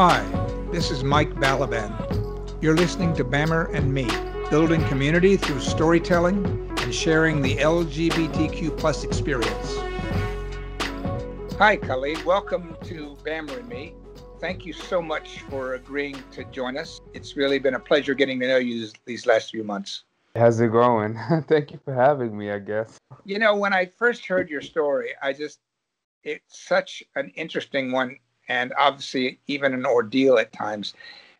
Hi, this is Mike Balaban. You're listening to Bammer and Me, building community through storytelling and sharing the LGBTQ plus experience. Hi, Khalid. Welcome to Bammer and Me. Thank you so much for agreeing to join us. It's really been a pleasure getting to know you these last few months. How's it going? Thank you for having me, I guess. You know, when I first heard your story, I just, it's such an interesting one and obviously even an ordeal at times.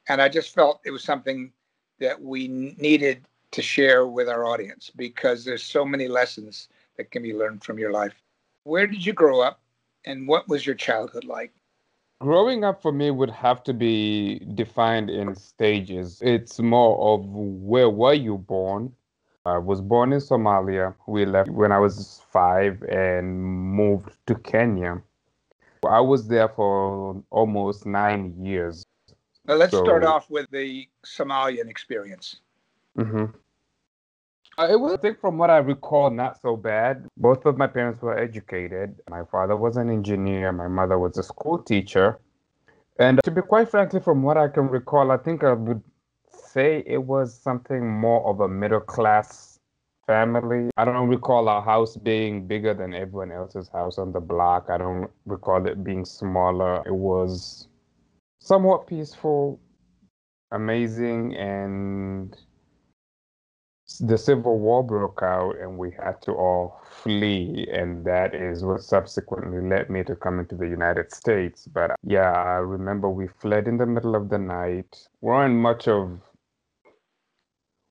And I just felt it was something that we needed to share with our audience because there's so many lessons that can be learned from your life. Where did you grow up and what was your childhood like? Growing up for me would have to be defined in stages. It's more of where were you born? I was born in Somalia. We left when I was five and moved to Kenya. I was there for almost nine years. Now let's so, start off with the Somalian experience. Mm-hmm. Uh, it was, I think, from what I recall, not so bad. Both of my parents were educated. My father was an engineer. My mother was a school teacher. And to be quite frankly, from what I can recall, I think I would say it was something more of a middle class family. I don't recall our house being bigger than everyone else's house on the block. I don't recall it being smaller. It was somewhat peaceful, amazing, and the Civil War broke out and we had to all flee. And that is what subsequently led me to come into the United States. But yeah, I remember we fled in the middle of the night. We weren't much of,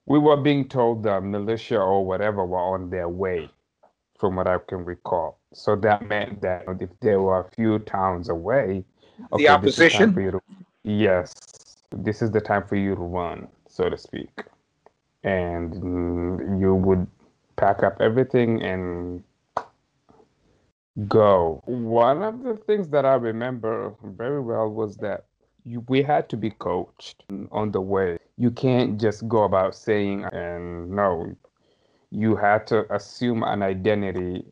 we were being told the militia or whatever were on their way, from what I can recall. So that meant that if there were a few towns away, okay, the opposition? To, yes, this is the time for you to run, so to speak and you would pack up everything and go. One of the things that I remember very well was that you, we had to be coached on the way. You can't just go about saying, and no, you had to assume an identity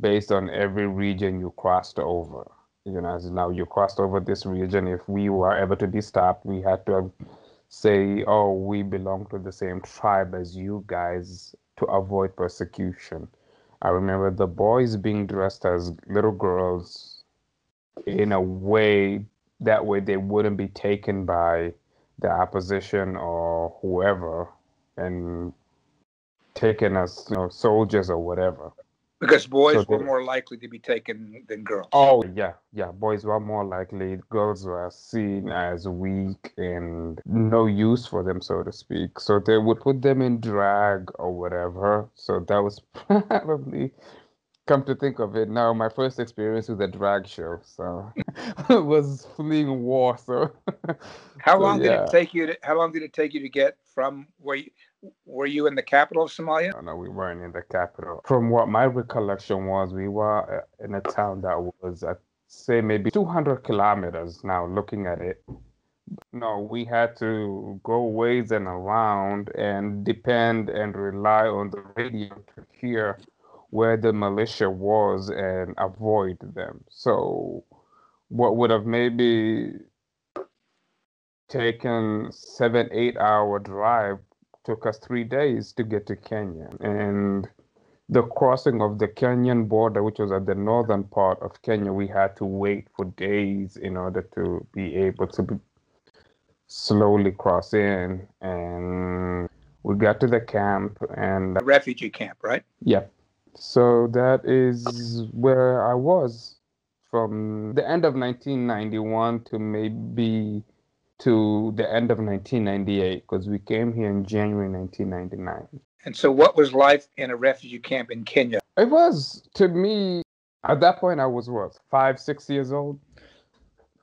based on every region you crossed over. You know, as now you crossed over this region, if we were ever to be stopped, we had to say, oh, we belong to the same tribe as you guys to avoid persecution. I remember the boys being dressed as little girls in a way that way they wouldn't be taken by the opposition or whoever and taken as you know, soldiers or whatever. Because boys so were they, more likely to be taken than girls. Oh yeah, yeah. Boys were more likely. Girls were seen as weak and no use for them, so to speak. So they would put them in drag or whatever. So that was probably come to think of it now my first experience with a drag show so was fleeing war so how so, long yeah. did it take you to how long did it take you to get from where you were you in the capital of Somalia? No, no, we weren't in the capital. From what my recollection was, we were uh, in a town that was, I'd say, maybe 200 kilometers now, looking at it. No, we had to go ways and around and depend and rely on the radio to hear where the militia was and avoid them. So, what would have maybe taken seven, eight hour drive took us three days to get to Kenya. And the crossing of the Kenyan border, which was at the northern part of Kenya, we had to wait for days in order to be able to be slowly cross in. And we got to the camp and a refugee camp, right? Yep. So that is where I was from the end of 1991 to maybe to the end of 1998 because we came here in January 1999. And so, what was life in a refugee camp in Kenya? It was, to me, at that point, I was what, five, six years old?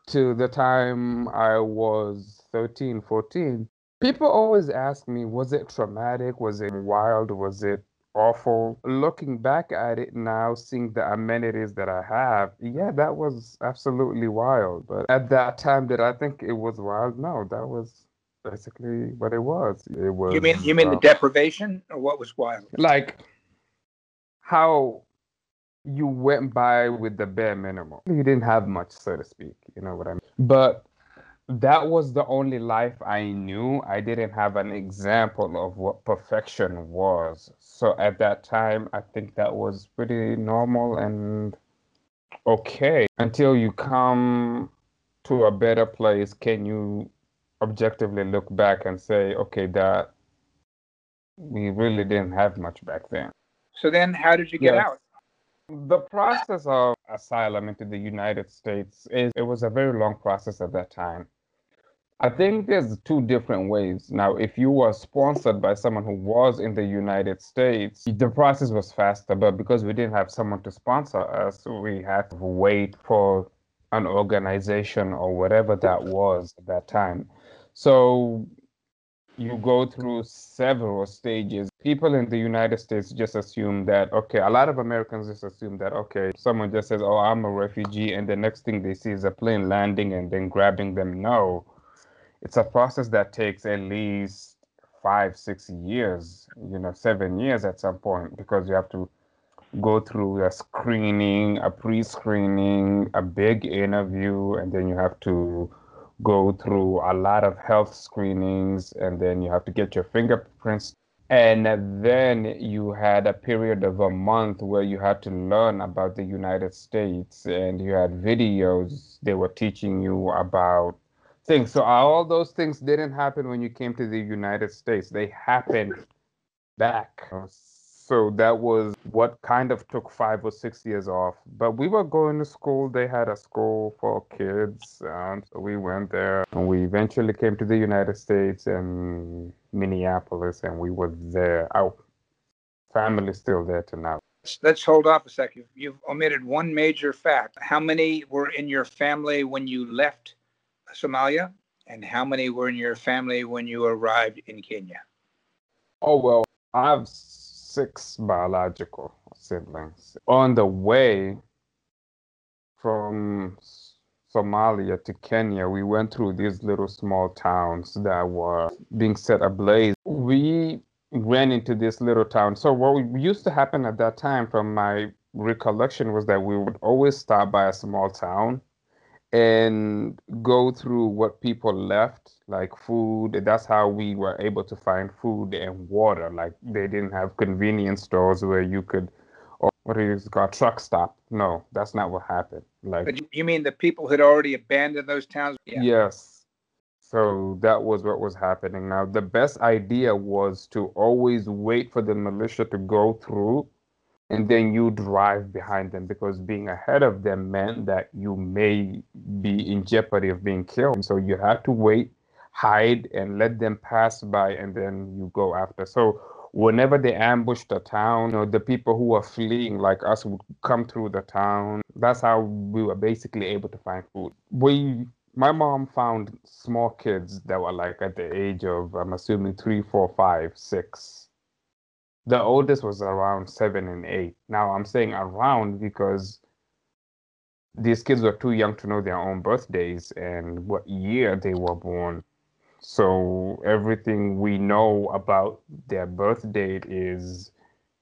To the time I was 13, 14. People always ask me, was it traumatic? Was it wild? Was it awful. Looking back at it now, seeing the amenities that I have, yeah, that was absolutely wild. But at that time, did I think it was wild? No, that was basically what it was. It was. You mean you mean uh, the deprivation, or what was wild? Like how you went by with the bare minimum. You didn't have much, so to speak. You know what I mean? But that was the only life I knew. I didn't have an example of what perfection was. So at that time, I think that was pretty normal and okay. Until you come to a better place, can you objectively look back and say, okay, that we really didn't have much back then. So then, how did you get yes. out? The process of asylum into the United States is it was a very long process at that time. I think there's two different ways. Now, if you were sponsored by someone who was in the United States, the process was faster. But because we didn't have someone to sponsor us, we had to wait for an organization or whatever that was at that time. So you go through several stages. People in the United States just assume that, okay, a lot of Americans just assume that, okay, someone just says, oh, I'm a refugee, and the next thing they see is a plane landing and then grabbing them. No, it's a process that takes at least five, six years, you know, seven years at some point, because you have to go through a screening, a pre screening, a big interview, and then you have to go through a lot of health screenings and then you have to get your fingerprints. And then you had a period of a month where you had to learn about the United States and you had videos they were teaching you about things. So all those things didn't happen when you came to the United States. They happened back so that was what kind of took five or six years off. But we were going to school. They had a school for kids. and so we went there. And we eventually came to the United States and Minneapolis, and we were there. Our family's still there to now. Let's hold off a second. You've omitted one major fact. How many were in your family when you left Somalia? And how many were in your family when you arrived in Kenya? Oh, well, I've six biological siblings. On the way from Somalia to Kenya, we went through these little small towns that were being set ablaze. We ran into this little town. So, what used to happen at that time, from my recollection, was that we would always stop by a small town and go through what people left, like food. That's how we were able to find food and water. Like they didn't have convenience stores where you could, or what is it called, truck stop. No, that's not what happened. Like, but you mean the people had already abandoned those towns? Yeah. Yes. So that was what was happening. Now, the best idea was to always wait for the militia to go through and then you drive behind them because being ahead of them meant that you may be in jeopardy of being killed. So you have to wait, hide, and let them pass by, and then you go after. So whenever they ambushed a town, or the people who were fleeing, like us, would come through the town. That's how we were basically able to find food. We my mom found small kids that were like at the age of I'm assuming three, four, five, six the oldest was around seven and eight. Now I'm saying around because these kids were too young to know their own birthdays and what year they were born. So everything we know about their birth date is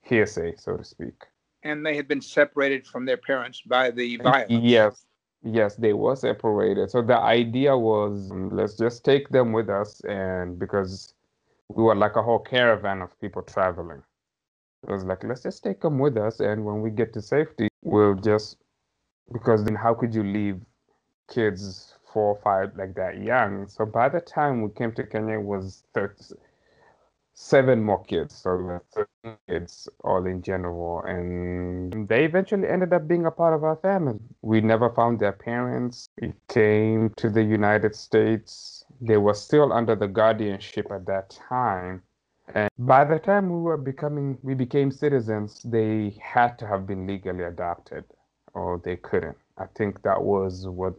hearsay, so to speak. And they had been separated from their parents by the violence. Yes, yes, they were separated. So the idea was um, let's just take them with us, and because we were like a whole caravan of people traveling. I was like, let's just take them with us, and when we get to safety, we'll just because then how could you leave kids four or five like that young? So by the time we came to Kenya, it was 30, seven more kids, so 13 kids all in general, and they eventually ended up being a part of our family. We never found their parents. We came to the United States. They were still under the guardianship at that time and by the time we were becoming, we became citizens, they had to have been legally adopted, or they couldn't. I think that was what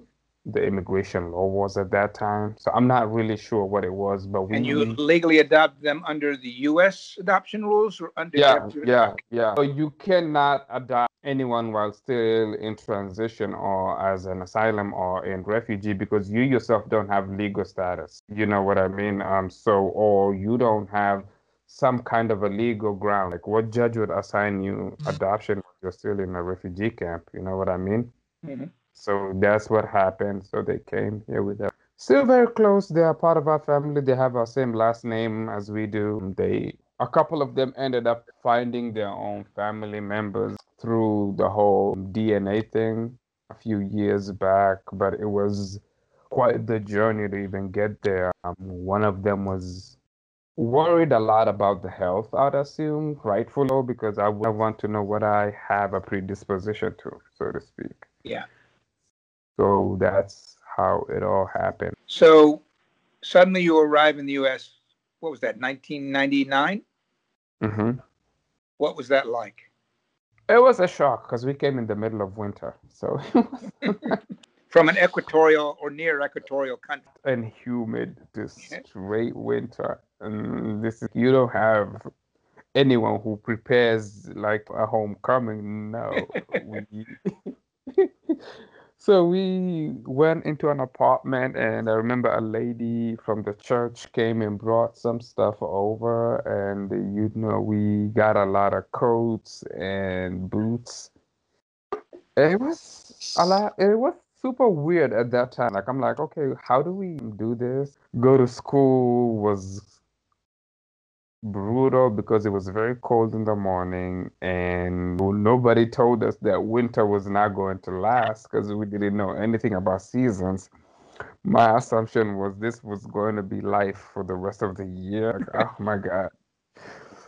the immigration law was at that time. So I'm not really sure what it was, but we. And you legally adopt them under the U.S. adoption rules, or under? Yeah, yeah, yeah. So you cannot adopt anyone while still in transition or as an asylum or in refugee because you yourself don't have legal status. You know what I mean? Um. So or you don't have some kind of a legal ground. Like what judge would assign you mm-hmm. adoption if you're still in a refugee camp? You know what I mean? Mm-hmm. So that's what happened. So they came here with us. Still very close. They are part of our family. They have our same last name as we do. They a couple of them ended up finding their own family members through the whole DNA thing a few years back, but it was quite the journey to even get there. Um, one of them was worried a lot about the health, I'd assume, rightfully, because I, I want to know what I have a predisposition to, so to speak. Yeah. So that's how it all happened. So suddenly you arrive in the U.S. What was that, 1999? Mm-hmm. What was that like? It was a shock because we came in the middle of winter, so From an equatorial or near equatorial country. and humid, just straight winter. And this is you don't have anyone who prepares like a homecoming. No, we. so we went into an apartment, and I remember a lady from the church came and brought some stuff over, and you know we got a lot of coats and boots. It was a lot. It was super weird at that time. Like I'm like, okay, how do we do this? Go to school was brutal because it was very cold in the morning and nobody told us that winter was not going to last because we didn't know anything about seasons. My assumption was this was going to be life for the rest of the year. Like, oh my God.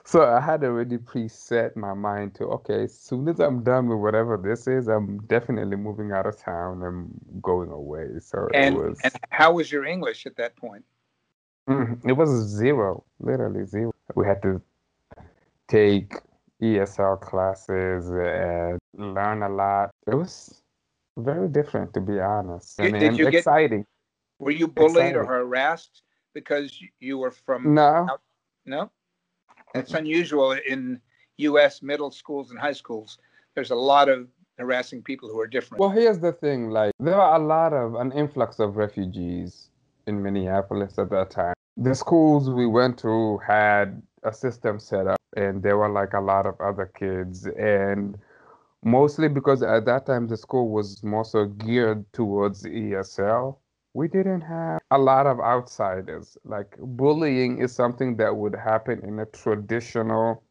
So I had already preset my mind to okay, as soon as I'm done with whatever this is, I'm definitely moving out of town and going away. So And, it was and how was your English at that point? Mhm. it was zero, literally zero. We had to take ESL classes and learn a lot. It was very different, to be honest, Did- and, did and you get- exciting. Were you bullied or harassed because you were from No, No, it's unusual in U.S. middle schools and high schools. There's a lot of harassing people who are different. Well, here's the thing: like there are a lot of an influx of refugees in Minneapolis at that time. The schools we went to had a system set up, and there were like a lot of other kids, and mostly because at that time the school was more so geared towards ESL. We didn't have a lot of outsiders. Like bullying is something that would happen in a traditional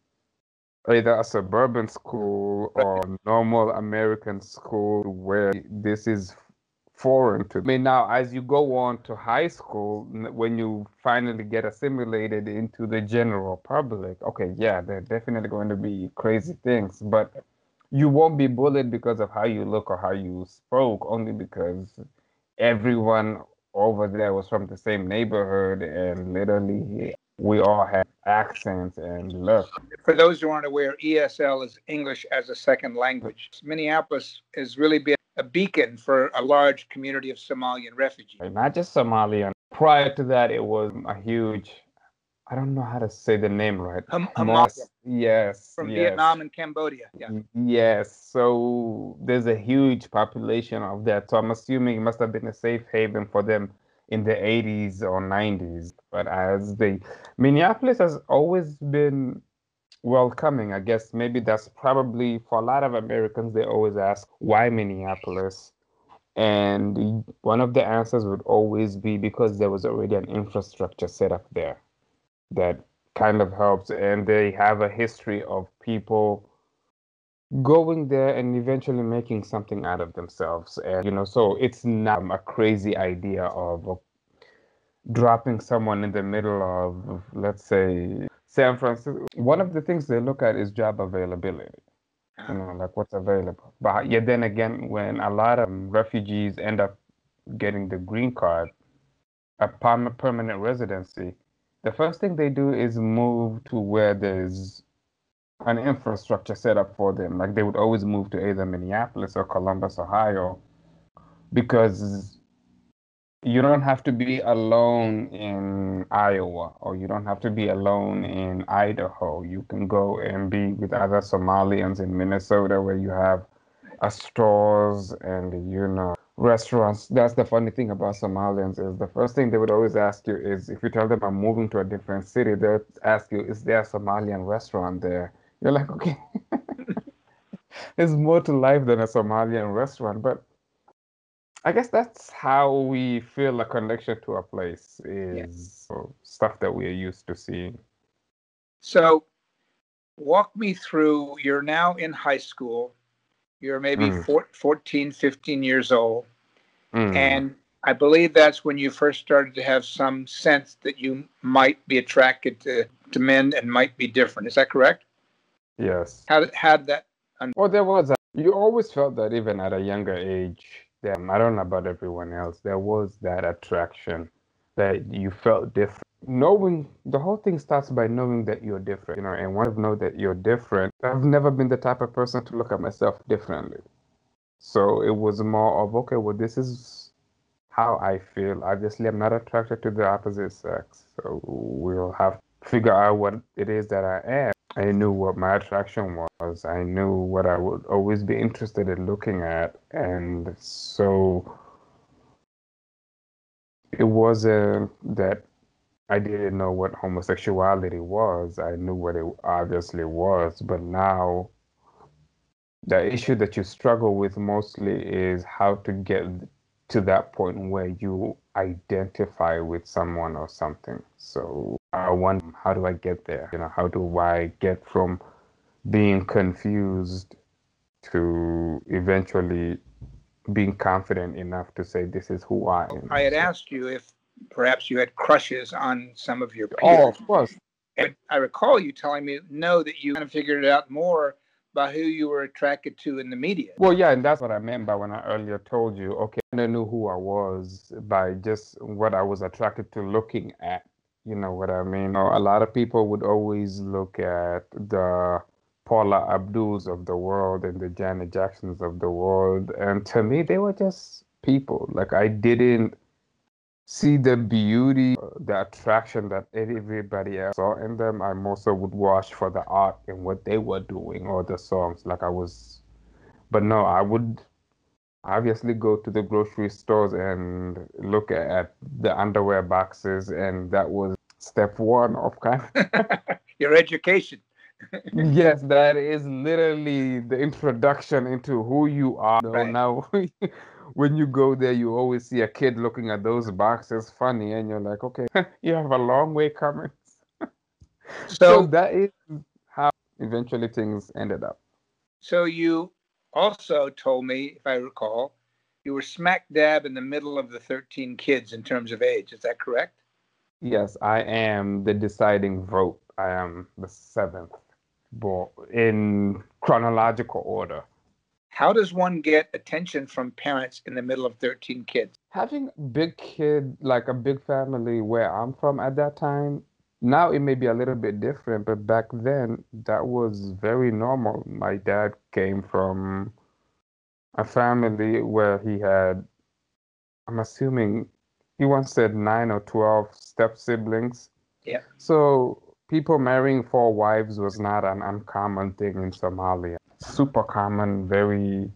either a suburban school or normal American school where this is foreign to. Mean, now as you go on to high school, when you finally get assimilated into the general public, okay, yeah, they're definitely going to be crazy things, but you won't be bullied because of how you look or how you spoke, only because everyone over there was from the same neighborhood and literally we all had accents and look. For those who aren't aware, ESL is English as a second language. Minneapolis has really been a beacon for a large community of Somalian refugees. not just Somalian. Prior to that, it was a huge. I don't know how to say the name right. Hamas. Hamas Yes. from yes. Vietnam and Cambodia. Yeah. Yes. So there's a huge population of that. So I'm assuming it must have been a safe haven for them in the 80s or 90s. But as the Minneapolis has always been welcoming. I guess maybe that's probably for a lot of Americans, they always ask, why Minneapolis? And one of the answers would always be because there was already an infrastructure set up there that kind of helps. And they have a history of people going there and eventually making something out of themselves. And, you know, so it's not a crazy idea of dropping someone in the middle of, let's say, San Francisco. One of the things they look at is job availability you know, like what's available. But yeah, then again, when a lot of refugees end up getting the green card, a perm- permanent residency, the first thing they do is move to where there's an infrastructure set up for them. Like they would always move to either Minneapolis or Columbus, Ohio, because you don't have to be alone in Iowa or you don't have to be alone in Idaho. You can go and be with other Somalians in Minnesota where you have stores and you know restaurants. That's the funny thing about Somalians is the first thing they would always ask you is if you tell them I'm moving to a different city, they'll ask you, is there a Somalian restaurant there? You're like, okay. There's more to life than a Somalian restaurant, but I guess that's how we feel a connection to a place is yeah. stuff that we're used to seeing. So, walk me through. You're now in high school. You're maybe mm. four, 14, 15 years old. Mm. And I believe that's when you first started to have some sense that you might be attracted to, to men and might be different. Is that correct? Yes. How had that? Un- well, there was. A, you always felt that even at a younger age. That I don't know about everyone else. There was that attraction that you felt different. Knowing the whole thing starts by knowing that you're different, you know. And once I know that you're different, I've never been the type of person to look at myself differently. So it was more of okay, well, this is how I feel. Obviously, I'm not attracted to the opposite sex, so we'll have to figure out what it is that I am. I knew what my attraction was. I knew what I would always be interested in looking at. And so it wasn't that I didn't know what homosexuality was. I knew what it obviously was. But now the issue that you struggle with mostly is how to get to that point where you identify with someone or something. So I wonder, how do I get there? You know, how do I get from being confused to eventually being confident enough to say, this is who I am? I had asked you if perhaps you had crushes on some of your peers. Oh, of course. And I recall you telling me, no, that you kind of figured it out more by who you were attracted to in the media. Well, yeah, and that's what I meant by when I earlier told you, okay, I knew who I was by just what I was attracted to looking at. You know what I mean? A lot of people would always look at the Paula Abduls of the world and the Janet Jacksons of the world. And to me, they were just people. Like, I didn't see the beauty, the attraction that everybody else saw in them. I also would watch for the art and what they were doing or the songs. Like I was, but no, I would obviously go to the grocery stores and look at the underwear boxes, and that was step one of kind of your education. yes, that is literally the introduction into who you are. Right. Now, when you go there, you always see a kid looking at those boxes funny, and you're like, okay, you have a long way coming. so, so that is how eventually things ended up. So you also told me, if I recall, you were smack dab in the middle of the 13 kids in terms of age. Is that correct? Yes, I am the deciding vote. I am the seventh, in chronological order. How does one get attention from parents in the middle of 13 kids? Having big kid, like a big family where I'm from at that time, now it may be a little bit different, but back then that was very normal. My dad came from a family where he had, I'm assuming, he once said nine or 12 step siblings. Yeah. So people marrying four wives was not an uncommon thing in Somalia super common, very.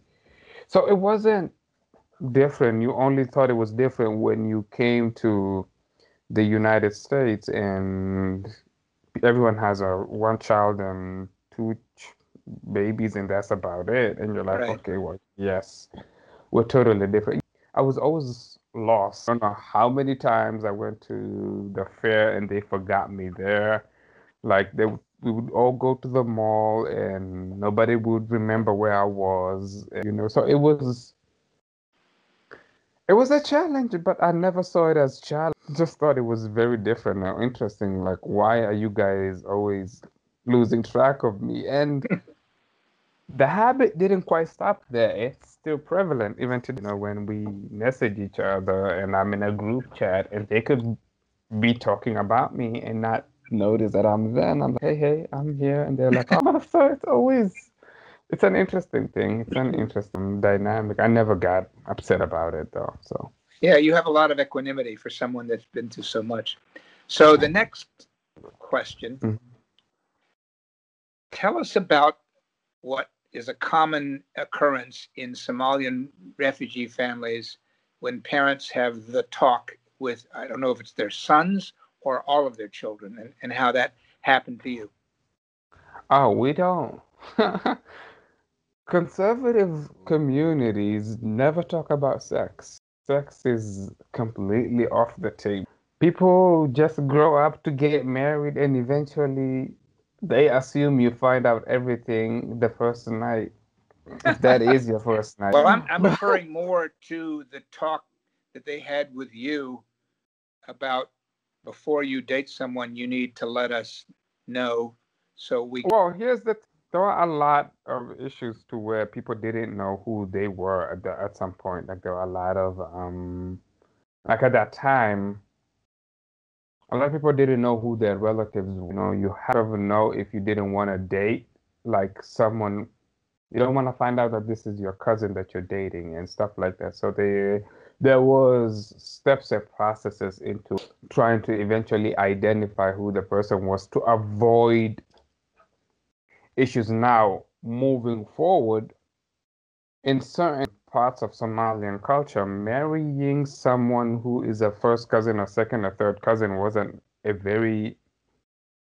So it wasn't different. You only thought it was different when you came to the United States and everyone has a one child and two ch- babies and that's about it. And you're like, right. okay, well, yes, we're totally different. I was always lost. I don't know how many times I went to the fair and they forgot me there. Like they we would all go to the mall and nobody would remember where I was, you know. So it was it was a challenge, but I never saw it as challenge. Just thought it was very different and interesting. Like, why are you guys always losing track of me? And the habit didn't quite stop there. It's still prevalent even to you know when we message each other and I'm in a group chat and they could be talking about me and not notice that I'm there and I'm like, hey, hey, I'm here. And they're like, oh, so it's always, it's an interesting thing. It's an interesting dynamic. I never got upset about it though. So, yeah, you have a lot of equanimity for someone that's been through so much. So, the next question mm-hmm. tell us about what is a common occurrence in Somalian refugee families when parents have the talk with, I don't know if it's their sons or all of their children and, and how that happened to you? Oh, we don't. Conservative communities never talk about sex. sex is completely off the table. People just grow up to get married and eventually they assume you find out everything the first night. If that is your first night. Well, I'm, I'm referring more to the talk that they had with you about before you date someone, you need to let us know so we. Well, here's the there are a lot of issues to where people didn't know who they were at, the, at some point. Like there were a lot of um, like at that time, a lot of people didn't know who their relatives. Were. You know, you have to know if you didn't want to date like someone. You don't want to find out that this is your cousin that you're dating and stuff like that. So they there was steps and processes into trying to eventually identify who the person was to avoid issues now moving forward in certain parts of Somalian culture, marrying someone who is a first cousin or second or third cousin wasn't a very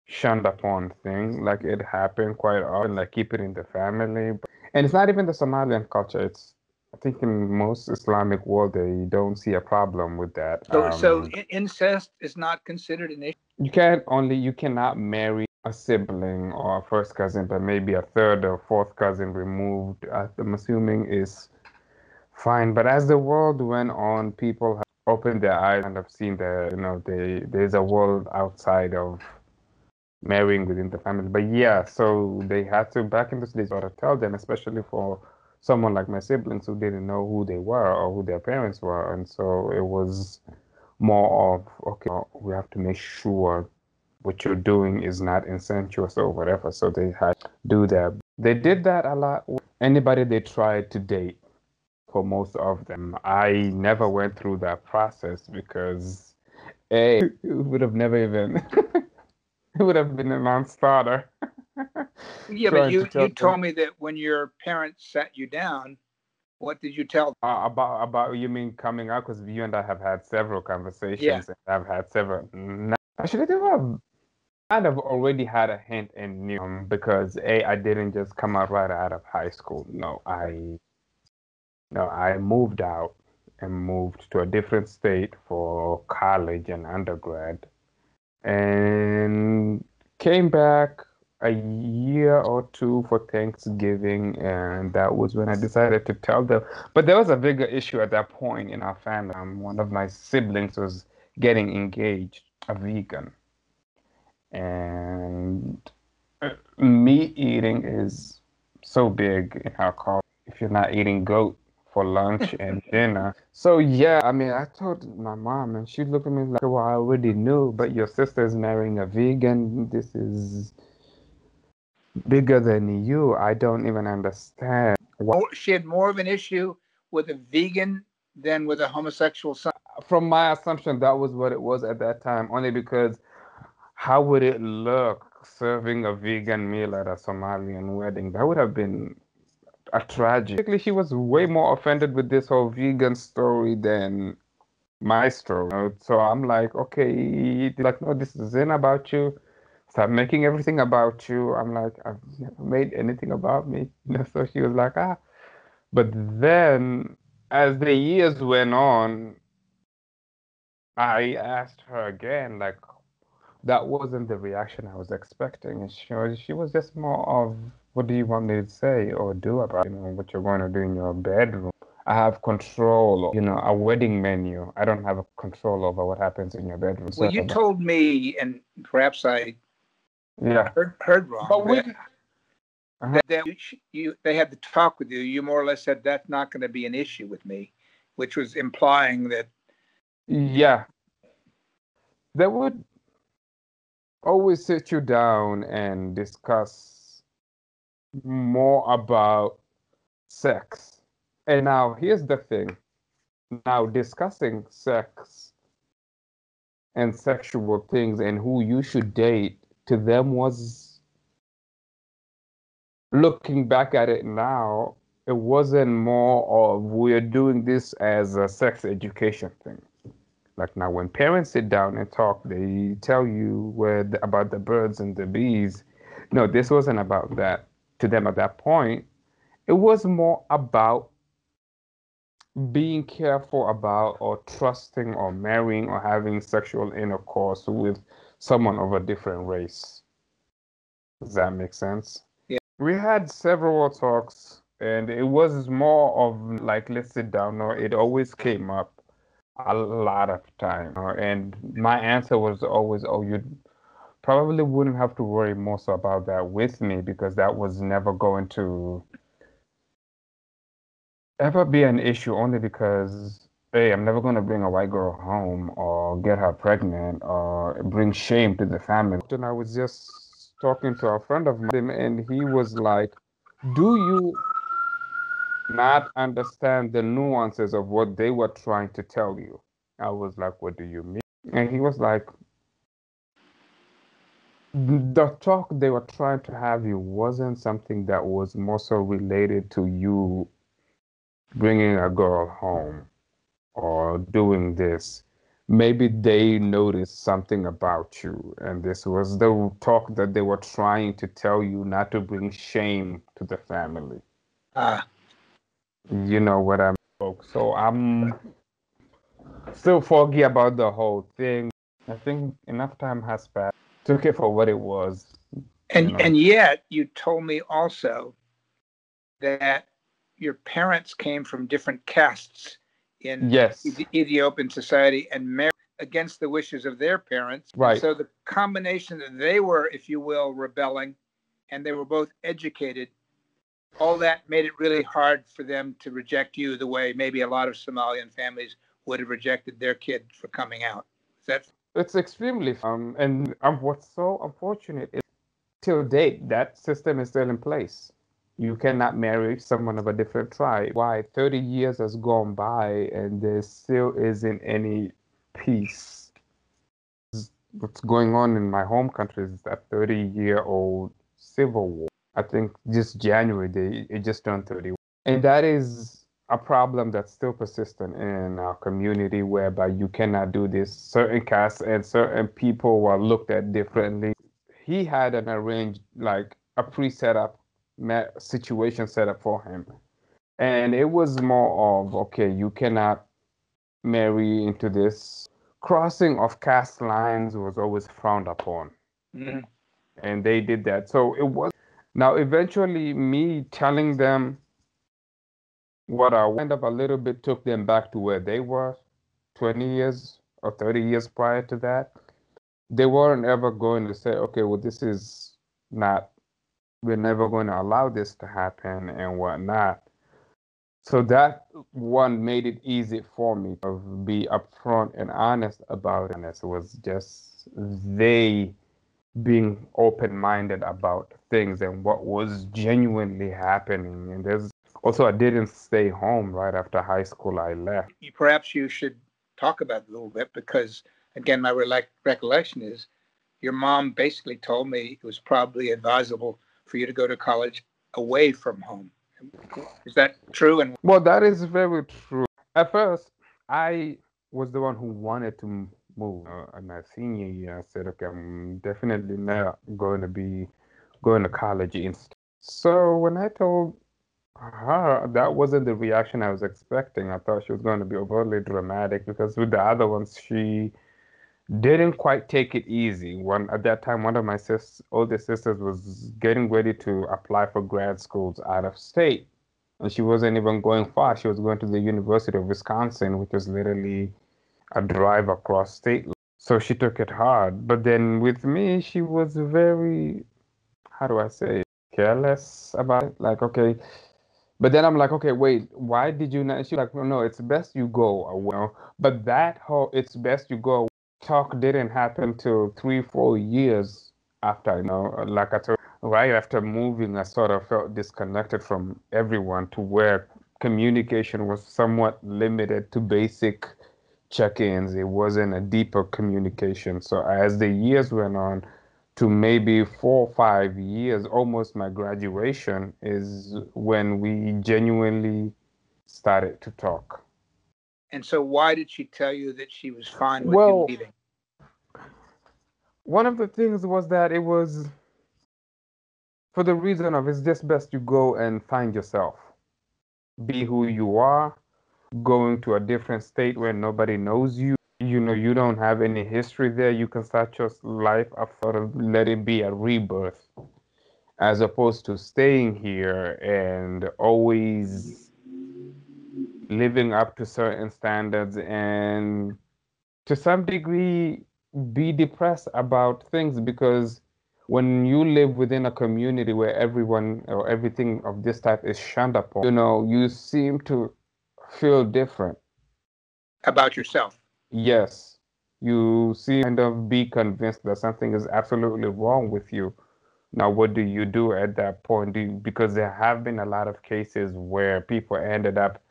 shunned upon thing. Like it happened quite often, like keep it in the family. And it's not even the Somalian culture. It's I think in most Islamic world they don't see a problem with that. So, um, so incest is not considered an issue. You can't only you cannot marry a sibling or a first cousin, but maybe a third or fourth cousin removed, I'm assuming is fine. But as the world went on, people have opened their eyes and have seen that, you know, they, there's a world outside of marrying within the family. But yeah, so they had to, back in those days, sort of tell them, especially for someone like my siblings who didn't know who they were or who their parents were. And so it was more of, okay, we have to make sure what you're doing is not incestuous or whatever. So they had to do that. They did that a lot. Anybody they tried to date, for most of them, I never went through that process because a it would have never even it would have been a non-starter. yeah, but you to you told me that when your parents sat you down, what did you tell uh, about about you mean coming out? Because you and I have had several conversations. Yeah. And I've had several. Actually, they were kind of already had a hint and knew um, because a I didn't just come out right out of high school. No, I no I moved out and moved to a different state for college and undergrad, and came back a year or two for Thanksgiving, and that was when I decided to tell them. But there was a bigger issue at that point in our family. Um, one of my siblings was getting engaged, a vegan and meat eating is so big in our culture. If you're not eating goat for lunch and dinner. So yeah, I mean, I told my mom, and she looked at me like, "Well, I already knew, but your sister's marrying a vegan. This is bigger than you. I don't even understand." Why. Oh, she had more of an issue with a vegan than with a homosexual son. From my assumption, that was what it was at that time, only because how would it look serving a vegan meal at a Somalian wedding? That would have been a tragedy. She was way more offended with this whole vegan story than my story. So I'm like, okay, like, no, this isn't about you. Stop making everything about you. I'm like, I've never made anything about me. So she was like, ah. But then, as the years went on, I asked her again, like, that wasn't the reaction I was expecting. She was, she was just more of, what do you want me to say or do about you know, what you're going to do in your bedroom? I have control, you know, a wedding menu. I don't have a control over what happens in your bedroom. Well, you told me, and perhaps I yeah heard, heard wrong. But we, uh-huh. that, you, you, they had to talk with you. You more or less said that's not going to be an issue with me, which was implying that. Yeah, there would always sit you down and discuss more about sex. And now here's the thing. Now discussing sex and sexual things and who you should date to them was looking back at it now, it wasn't more of we're doing this as a sex education thing. Like now, when parents sit down and talk, they tell you where the, about the birds and the bees. No, this wasn't about that to them at that point. It was more about being careful about or trusting or marrying or having sexual intercourse with someone of a different race. Does that make sense? Yeah. We had several talks and it was more of like let's sit down or it always came up a lot of time and my answer was always oh you probably wouldn't have to worry more so about that with me because that was never going to ever be an issue only because hey i'm never going to bring a white girl home or get her pregnant or bring shame to the family. And i was just talking to a friend of mine and he was like do you not understand the nuances of what they were trying to tell you. I was like, What do you mean? And he was like, The talk they were trying to have you wasn't something that was more so related to you bringing a girl home or doing this. Maybe they noticed something about you, and this was the talk that they were trying to tell you not to bring shame to the family. Ah. You know what I'm so I'm still foggy about the whole thing. I think enough time has passed. Took it for what it was. And you know. and yet you told me also that your parents came from different castes in yes. Ethiopian society and married against the wishes of their parents. Right. So the combination that they were, if you will, rebelling, and they were both educated all that made it really hard for them to reject you the way maybe a lot of Somalian families would have rejected their kid for coming out. Is that it's extremely um and um, what's so unfortunate is till date that system is still in place. You cannot marry someone of a different tribe. Why 30 years has gone by and there still isn't any peace. What's going on in my home country is that 30 year old civil war I think just January they it just turned 31, and that is a problem that's still persistent in our community, whereby you cannot do this. Certain castes and certain people were looked at differently. He had an arranged like a pre-set up situation set up for him, and it was more of okay, you cannot marry into this. Crossing of caste lines was always frowned upon. Mm-hmm. And they did that. So it was now, eventually, me telling them what I end up a little bit took them back to where they were 20 years or 30 years prior to that. They weren't ever going to say, okay, well, this is not, we're never going to allow this to happen and whatnot. So that one made it easy for me to be upfront and honest about it. And it was just they being open minded about things and what was genuinely happening. And there's also, I didn't stay home right after high school. I left. Perhaps you should talk about it a little bit because, again, my re- recollection is your mom basically told me it was probably advisable for you to go to college away from home. Is that true? And well, that is very true. At first, I was the one who wanted to move. Uh, my senior year, I said, okay, I'm definitely not going to be going to college instead. So when I told her, that wasn't the reaction I was expecting. I thought she was going to be overly dramatic because with the other ones, she didn't quite take it easy. One at that time, one of my sis, older sisters was getting ready to apply for grad schools out of state, and she wasn't even going far. She was going to the University of Wisconsin, which was literally a drive across state. So she took it hard. But then with me, she was very, how do I say, careless about it. Like, okay. But then I'm like, okay, wait, why did you not? She's like, well, no, it's best you go away. But that whole, it's best you go talk didn't happen till three, four years after, you know, like I told, right after moving, I sort of felt disconnected from everyone to where communication was somewhat limited to basic check-ins. It wasn't a deeper communication. So as the years went on, to maybe four or five years, almost my graduation, is when we genuinely started to talk. And so, why did she tell you that she was fine with well, you leaving? One of the things was that it was for the reason of it's just best you go and find yourself, be who you are, going to a different state where nobody knows you. You know, you don't have any history there. You can start your life after let it be a rebirth, as opposed to staying here and always living up to certain standards and to some degree be depressed about things because when you live within a community where everyone or everything of this type is shunned upon, you know, you seem to feel different about yourself. Yes, you see, kind of be convinced that something is absolutely wrong with you. Now, what do you do at that point? You, because there have been a lot of cases where people ended up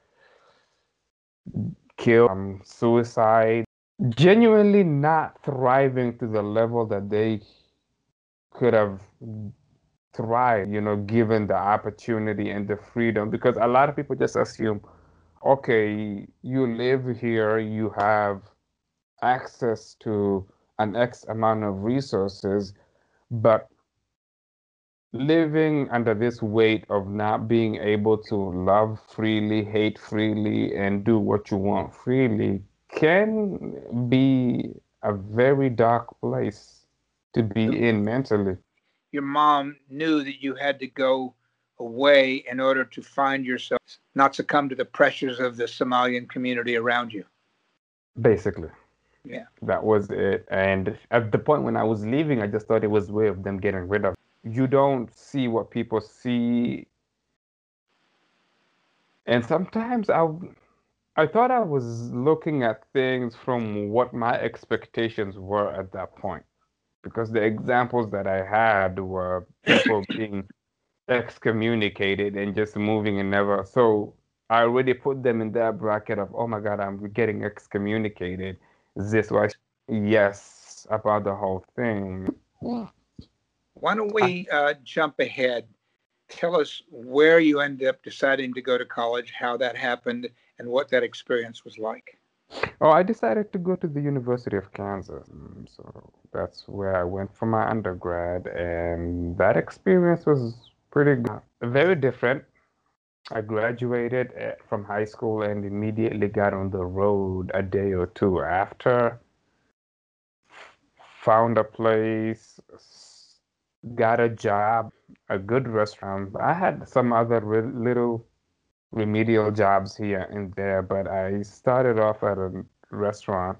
killed, um, suicide, genuinely not thriving to the level that they could have thrived, you know, given the opportunity and the freedom. Because a lot of people just assume, okay, you live here, you have access to an X amount of resources, but living under this weight of not being able to love freely, hate freely, and do what you want freely can be a very dark place to be in mentally. Your mom knew that you had to go away in order to find yourself, not succumb to the pressures of the Somalian community around you. Basically. Yeah. That was it. And at the point when I was leaving, I just thought it was a way of them getting rid of. You don't see what people see. And sometimes I I thought I was looking at things from what my expectations were at that point. Because the examples that I had were people being excommunicated and just moving and never. So I already put them in that bracket of, oh my God, I'm getting excommunicated. Is this why? Yes, about the whole thing. Why don't we uh, jump ahead? Tell us where you ended up deciding to go to college, how that happened, and what that experience was like. Oh, I decided to go to the University of Kansas. So that's where I went for my undergrad, and that experience was pretty good. Very different. I graduated eh, from high school and immediately got on the road a day or two after. Found a place, got a job, a good restaurant. I had some other re- little remedial jobs here and there, but I started off at a restaurant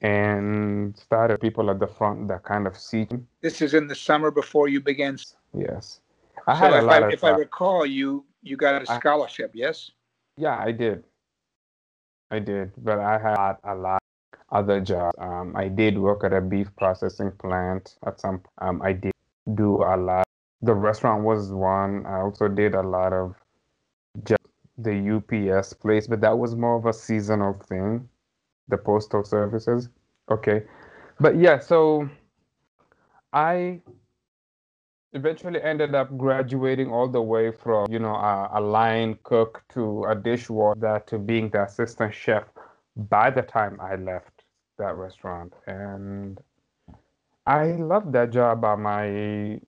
and started people at the front that kind of see. This is in the summer before you began. Yes, I so had a lot I, of. If I recall, you you got a scholarship, I, yes? Yeah, I did. I did, but I had a lot other jobs. Um, I did work at a beef processing plant at some. Um, I did do a lot. The restaurant was one. I also did a lot of just the UPS place, but that was more of a seasonal thing, the postal services. Okay. But yeah, so I eventually ended up graduating all the way from, you know, a, a line cook to a dishwasher to being the assistant chef by the time I left that restaurant. And I loved that job. Uh, my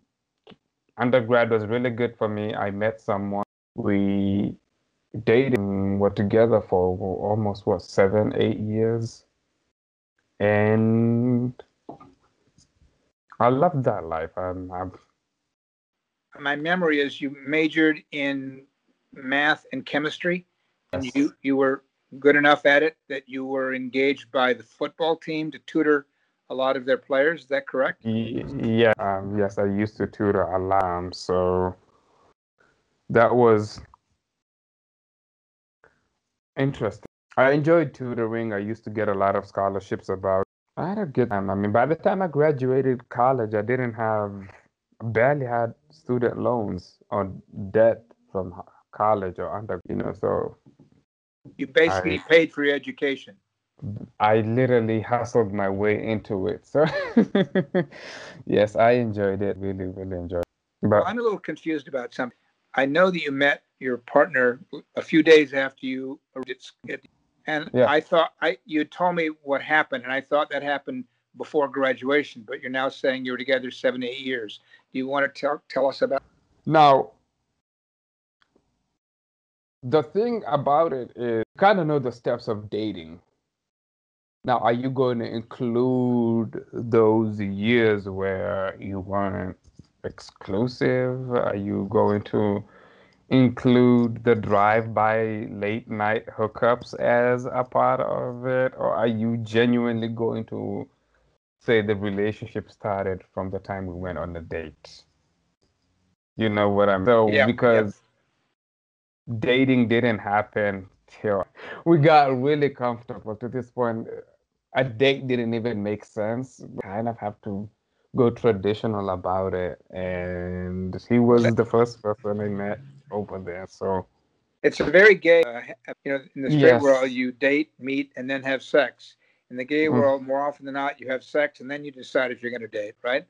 undergrad was really good for me. I met someone. We dating were together for almost what seven eight years and i love that life I'm, I'm, my memory is you majored in math and chemistry and you you were good enough at it that you were engaged by the football team to tutor a lot of their players is that correct yeah um, yes i used to tutor a lot so that was Interesting. I enjoyed tutoring. I used to get a lot of scholarships about. I had a good time. I mean, by the time I graduated college, I didn't have, barely had student loans or debt from college or under, you know, so. You basically I, paid for your education. I literally hustled my way into it. So, yes, I enjoyed it. Really, really enjoyed it. But I'm a little confused about something. I know that you met your partner a few days after you and yeah. I thought I you told me what happened, and I thought that happened before graduation. But you're now saying you were together seven, eight years. Do you want to tell tell us about? Now, the thing about it is kind of know the steps of dating. Now, are you going to include those years where you weren't exclusive? Are you going to include the drive-by late night hookups as a part of it, or are you genuinely going to say the relationship started from the time we went on the date? You know what I mean? So yeah, because yeah. dating didn't happen till we got really comfortable to this point. A date didn't even make sense. We kind of have to go traditional about it. And he was the first person I met over there. So it's a very gay, uh, you know, in the straight yes. world, you date, meet, and then have sex. In the gay mm. world, more often than not, you have sex and then you decide if you're going to date, right?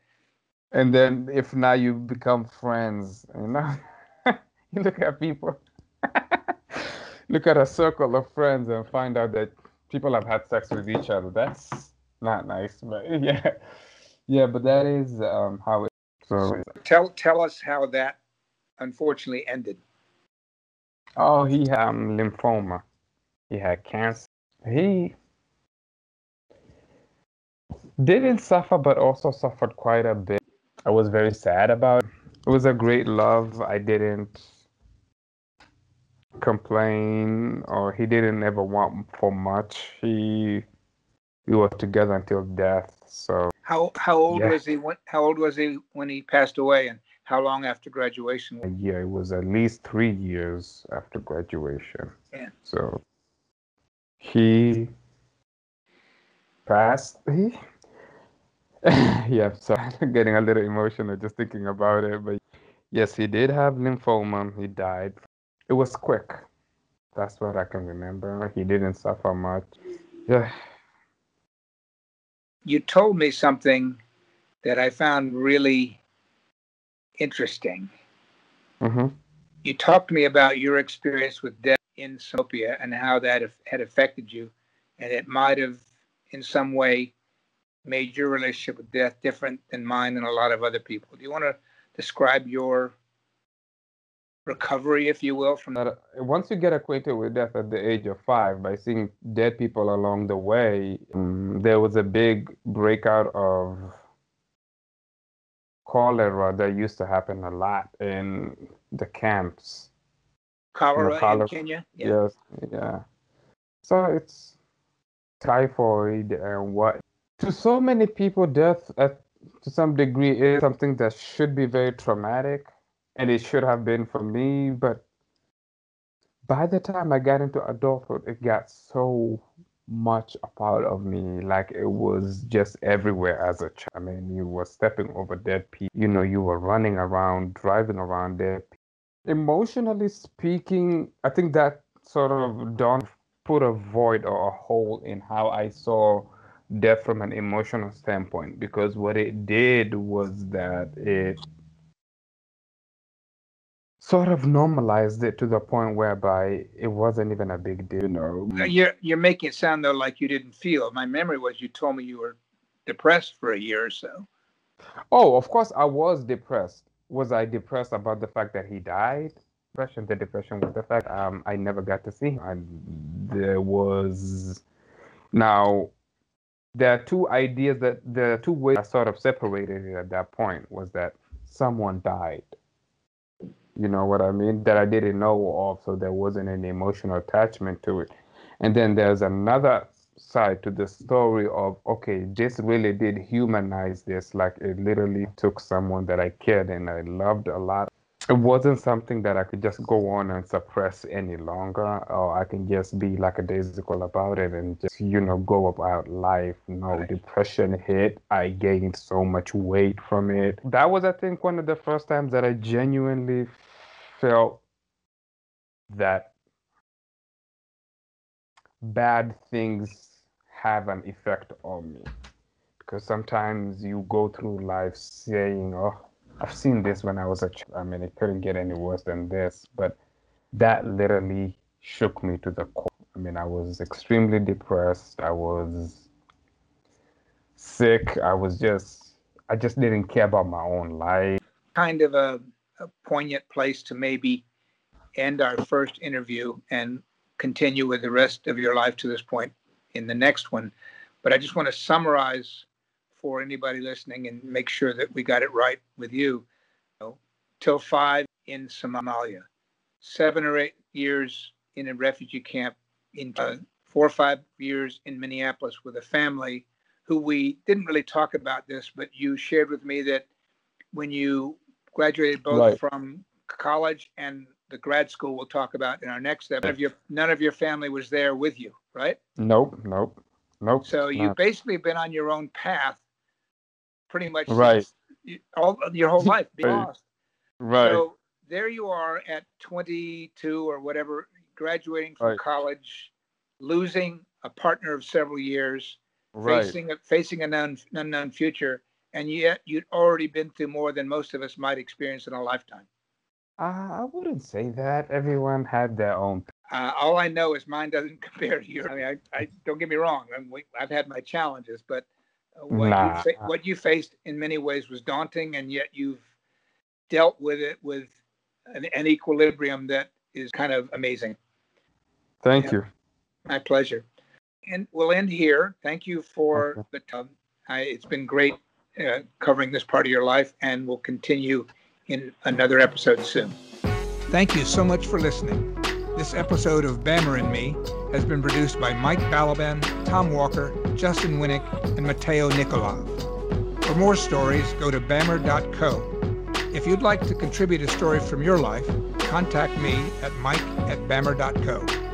And then if not, you become friends. You know, you look at people, look at a circle of friends and find out that people have had sex with each other. That's not nice, but yeah, yeah. But that is um, how it. So tell tell us how that unfortunately ended? Oh, he had um, lymphoma. He had cancer. He didn't suffer, but also suffered quite a bit. I was very sad about it. It was a great love. I didn't complain, or he didn't ever want for much. He we were together until death. So how how old yeah. was he? When, how old was he when he passed away? And how long after graduation? Yeah, it was at least three years after graduation. Yeah. So he passed. He, yeah, so I'm getting a little emotional just thinking about it. But yes, he did have lymphoma. He died. It was quick. That's what I can remember. He didn't suffer much. Yeah. You told me something that I found really interesting. Mm-hmm. You talked to me about your experience with death in Somalia and how that had affected you, and it might have, in some way, made your relationship with death different than mine and a lot of other people. Do you want to describe your recovery, if you will, from that? Once you get acquainted with death at the age of five, by seeing dead people along the way, um, there was a big breakout of cholera that used to happen a lot in the camps. Cholera, cholera in Kenya? Yeah. Yes, yeah. So it's typhoid and what to so many people death at to some degree is something that should be very traumatic and it should have been for me but by the time i got into adulthood it got so much a part of me. Like it was just everywhere as a child. I mean, you were stepping over dead people. You know, you were running around, driving around dead people. Emotionally speaking, I think that sort of don't put a void or a hole in how I saw death from an emotional standpoint because what it did was that it sort of normalized it to the point whereby it wasn't even a big deal. You know, you're you're making it sound though like you didn't feel. My memory was you told me you were depressed for a year or so. Oh, of course I was depressed. Was I depressed about the fact that he died? Depression. The depression was the fact um, I never got to see him. And there was now there are two ideas that the two ways I sort of separated it at that point was that someone died you know what I mean? That I didn't know of, so there wasn't any emotional attachment to it. And then there's another side to the story of okay, this really did humanize this. Like it literally took someone that I cared and I loved a lot it wasn't something that I could just go on and suppress any longer, or I can just be like a daisical about it and just, you know, go about life. No, right. depression hit. I gained so much weight from it. That was, I think, one of the first times that I genuinely felt that bad things have an effect on me. Because sometimes you go through life saying, oh, I've seen this when I was a child. I mean, it couldn't get any worse than this, but that literally shook me to the core. I mean, I was extremely depressed. I was sick. I was just, I just didn't care about my own life. Kind of a, a poignant place to maybe end our first interview and continue with the rest of your life to this point in the next one. But I just want to summarize for anybody listening and make sure that we got it right with you. you know, till five in Somalia, seven or eight years in a refugee camp, in uh, four or five years in Minneapolis with a family who we didn't really talk about this, but you shared with me that when you graduated both right. from college and the grad school we'll talk about in our next step. None of your none of your family was there with you, right? Nope, nope, nope. So you've basically been on your own path, pretty much right all your whole life, being right. lost. Right. So there you are at 22 or whatever, graduating from right. college, losing a partner of several years, right. facing a, facing an unknown, unknown future, and yet you'd already been through more than most of us might experience in a lifetime. Uh, I wouldn't say that. Everyone had their own. Uh, all I know is mine doesn't compare to yours. I mean, I, I don't get me wrong. I have had my challenges, but what, nah. you fa- what you faced in many ways was daunting, and yet you've dealt with it with an, an equilibrium that is kind of amazing. Thank yeah. you. My pleasure. And we'll end here. Thank you for okay. the time. I, it's been great uh, covering this part of your life, and we'll continue in another episode soon. Thank you so much for listening. This episode of Bammer and Me has been produced by Mike Balaban, Tom Walker, Justin Winnick, and Mateo Nikolov. For more stories, go to bammer.co. If you'd like to contribute a story from your life, contact me at mike at bammer.co.